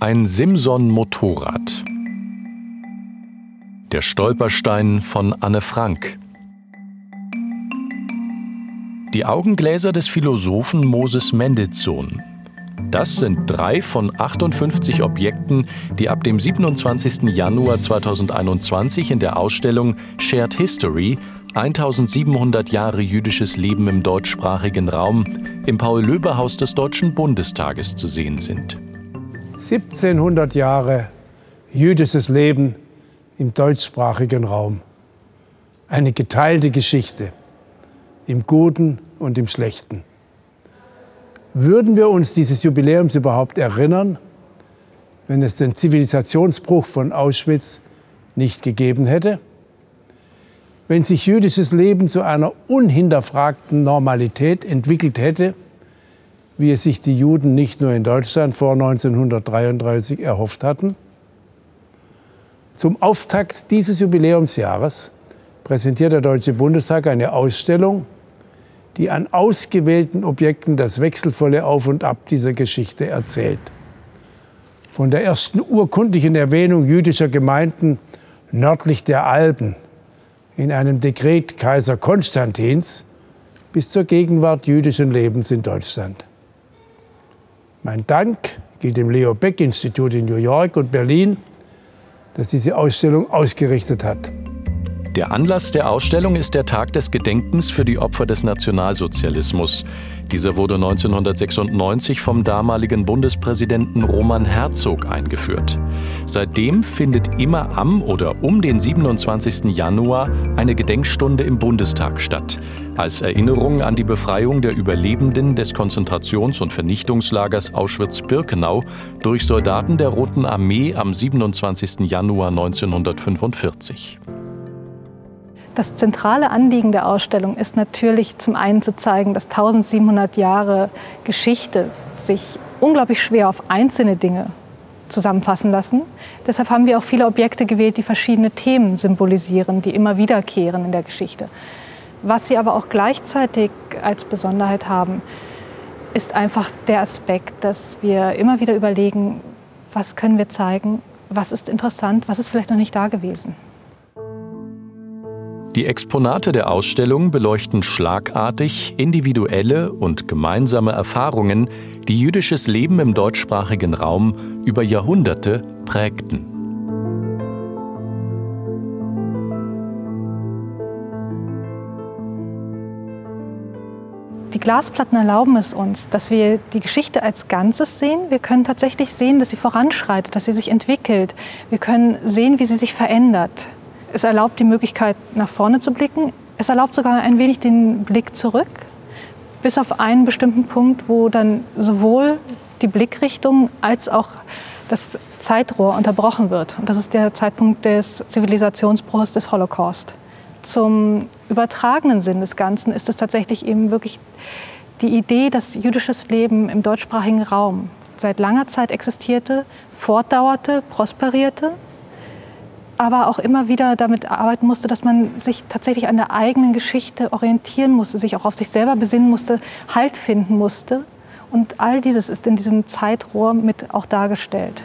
Ein Simson-Motorrad. Der Stolperstein von Anne Frank. Die Augengläser des Philosophen Moses Mendelssohn. Das sind drei von 58 Objekten, die ab dem 27. Januar 2021 in der Ausstellung Shared History 1700 Jahre jüdisches Leben im deutschsprachigen Raum im Paul-Löbe-Haus des Deutschen Bundestages zu sehen sind. 1700 Jahre jüdisches Leben im deutschsprachigen Raum. Eine geteilte Geschichte im Guten und im Schlechten. Würden wir uns dieses Jubiläums überhaupt erinnern, wenn es den Zivilisationsbruch von Auschwitz nicht gegeben hätte? Wenn sich jüdisches Leben zu einer unhinterfragten Normalität entwickelt hätte, wie es sich die Juden nicht nur in Deutschland vor 1933 erhofft hatten? Zum Auftakt dieses Jubiläumsjahres präsentiert der Deutsche Bundestag eine Ausstellung, die an ausgewählten Objekten das wechselvolle Auf und Ab dieser Geschichte erzählt. Von der ersten urkundlichen Erwähnung jüdischer Gemeinden nördlich der Alpen in einem Dekret Kaiser Konstantins bis zur Gegenwart jüdischen Lebens in Deutschland. Mein Dank gilt dem Leo Beck Institut in New York und Berlin, das diese Ausstellung ausgerichtet hat. Der Anlass der Ausstellung ist der Tag des Gedenkens für die Opfer des Nationalsozialismus. Dieser wurde 1996 vom damaligen Bundespräsidenten Roman Herzog eingeführt. Seitdem findet immer am oder um den 27. Januar eine Gedenkstunde im Bundestag statt, als Erinnerung an die Befreiung der Überlebenden des Konzentrations- und Vernichtungslagers Auschwitz-Birkenau durch Soldaten der Roten Armee am 27. Januar 1945. Das zentrale Anliegen der Ausstellung ist natürlich zum einen zu zeigen, dass 1700 Jahre Geschichte sich unglaublich schwer auf einzelne Dinge zusammenfassen lassen. Deshalb haben wir auch viele Objekte gewählt, die verschiedene Themen symbolisieren, die immer wiederkehren in der Geschichte. Was sie aber auch gleichzeitig als Besonderheit haben, ist einfach der Aspekt, dass wir immer wieder überlegen, was können wir zeigen, was ist interessant, was ist vielleicht noch nicht da gewesen. Die Exponate der Ausstellung beleuchten schlagartig individuelle und gemeinsame Erfahrungen, die jüdisches Leben im deutschsprachigen Raum über Jahrhunderte prägten. Die Glasplatten erlauben es uns, dass wir die Geschichte als Ganzes sehen. Wir können tatsächlich sehen, dass sie voranschreitet, dass sie sich entwickelt. Wir können sehen, wie sie sich verändert. Es erlaubt die Möglichkeit, nach vorne zu blicken. Es erlaubt sogar ein wenig den Blick zurück, bis auf einen bestimmten Punkt, wo dann sowohl die Blickrichtung als auch das Zeitrohr unterbrochen wird. Und das ist der Zeitpunkt des Zivilisationsbruchs des Holocaust. Zum übertragenen Sinn des Ganzen ist es tatsächlich eben wirklich die Idee, dass jüdisches Leben im deutschsprachigen Raum seit langer Zeit existierte, fortdauerte, prosperierte aber auch immer wieder damit arbeiten musste, dass man sich tatsächlich an der eigenen Geschichte orientieren musste, sich auch auf sich selber besinnen musste, Halt finden musste. Und all dieses ist in diesem Zeitrohr mit auch dargestellt.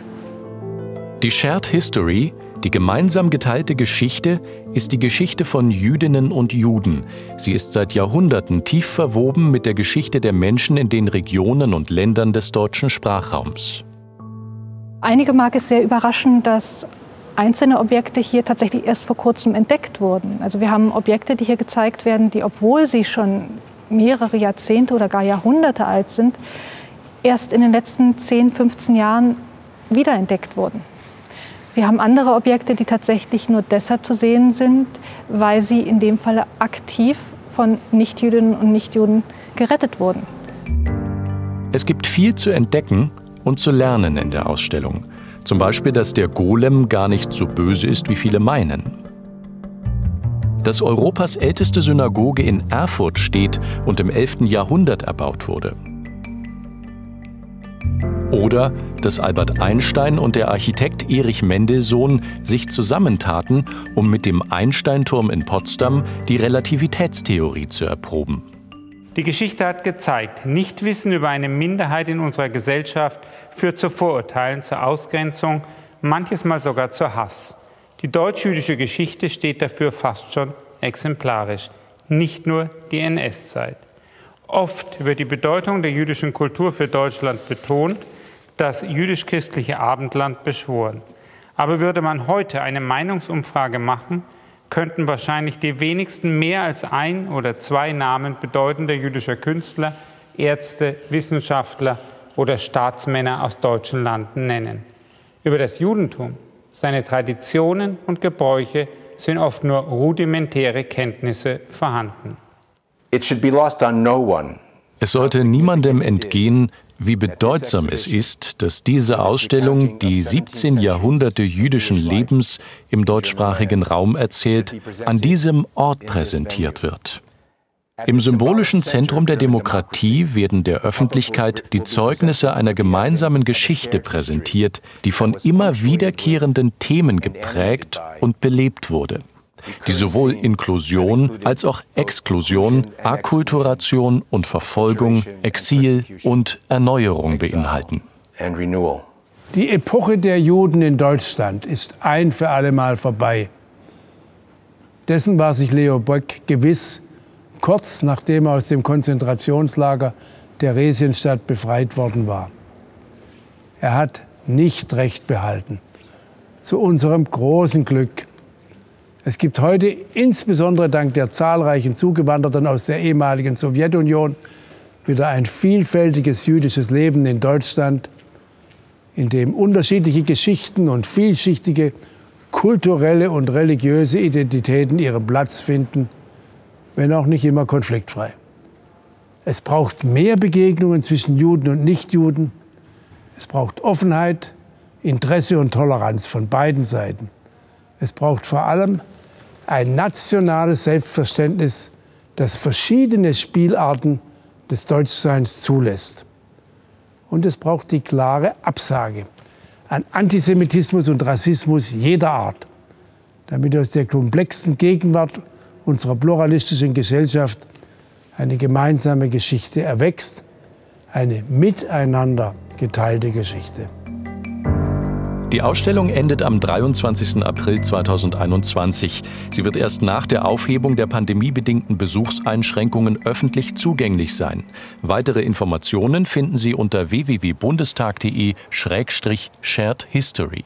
Die Shared History, die gemeinsam geteilte Geschichte, ist die Geschichte von Jüdinnen und Juden. Sie ist seit Jahrhunderten tief verwoben mit der Geschichte der Menschen in den Regionen und Ländern des deutschen Sprachraums. Einige mag es sehr überraschen, dass einzelne Objekte hier tatsächlich erst vor kurzem entdeckt wurden. Also wir haben Objekte, die hier gezeigt werden, die, obwohl sie schon mehrere Jahrzehnte oder gar Jahrhunderte alt sind, erst in den letzten 10, 15 Jahren wiederentdeckt wurden. Wir haben andere Objekte, die tatsächlich nur deshalb zu sehen sind, weil sie in dem Falle aktiv von Nichtjüdinnen und Nichtjuden gerettet wurden. Es gibt viel zu entdecken und zu lernen in der Ausstellung. Zum Beispiel, dass der Golem gar nicht so böse ist, wie viele meinen. Dass Europas älteste Synagoge in Erfurt steht und im 11. Jahrhundert erbaut wurde. Oder dass Albert Einstein und der Architekt Erich Mendelssohn sich zusammentaten, um mit dem Einsteinturm in Potsdam die Relativitätstheorie zu erproben. Die Geschichte hat gezeigt, Nichtwissen über eine Minderheit in unserer Gesellschaft führt zu Vorurteilen, zur Ausgrenzung, manches Mal sogar zu Hass. Die deutsch-jüdische Geschichte steht dafür fast schon exemplarisch, nicht nur die NS-Zeit. Oft wird die Bedeutung der jüdischen Kultur für Deutschland betont, das jüdisch-christliche Abendland beschworen. Aber würde man heute eine Meinungsumfrage machen, könnten wahrscheinlich die wenigsten mehr als ein oder zwei Namen bedeutender jüdischer Künstler, Ärzte, Wissenschaftler oder Staatsmänner aus deutschen Landen nennen. Über das Judentum, seine Traditionen und Gebräuche sind oft nur rudimentäre Kenntnisse vorhanden. Es sollte niemandem entgehen, wie bedeutsam es ist, dass diese Ausstellung die 17 Jahrhunderte jüdischen Lebens im deutschsprachigen Raum erzählt, an diesem Ort präsentiert wird. Im symbolischen Zentrum der Demokratie werden der Öffentlichkeit die Zeugnisse einer gemeinsamen Geschichte präsentiert, die von immer wiederkehrenden Themen geprägt und belebt wurde die sowohl Inklusion als auch Exklusion, Akkulturation und Verfolgung, Exil und Erneuerung beinhalten. Die Epoche der Juden in Deutschland ist ein für allemal vorbei. Dessen war sich Leo Böck gewiss, kurz nachdem er aus dem Konzentrationslager Theresienstadt befreit worden war. Er hat nicht recht behalten. Zu unserem großen Glück es gibt heute insbesondere dank der zahlreichen Zugewanderten aus der ehemaligen Sowjetunion wieder ein vielfältiges jüdisches Leben in Deutschland, in dem unterschiedliche Geschichten und vielschichtige kulturelle und religiöse Identitäten ihren Platz finden, wenn auch nicht immer konfliktfrei. Es braucht mehr Begegnungen zwischen Juden und Nichtjuden. Es braucht Offenheit, Interesse und Toleranz von beiden Seiten. Es braucht vor allem ein nationales Selbstverständnis, das verschiedene Spielarten des Deutschseins zulässt. Und es braucht die klare Absage an Antisemitismus und Rassismus jeder Art, damit aus der komplexen Gegenwart unserer pluralistischen Gesellschaft eine gemeinsame Geschichte erwächst, eine miteinander geteilte Geschichte. Die Ausstellung endet am 23. April 2021. Sie wird erst nach der Aufhebung der pandemiebedingten Besuchseinschränkungen öffentlich zugänglich sein. Weitere Informationen finden Sie unter www.bundestag.de-shared history.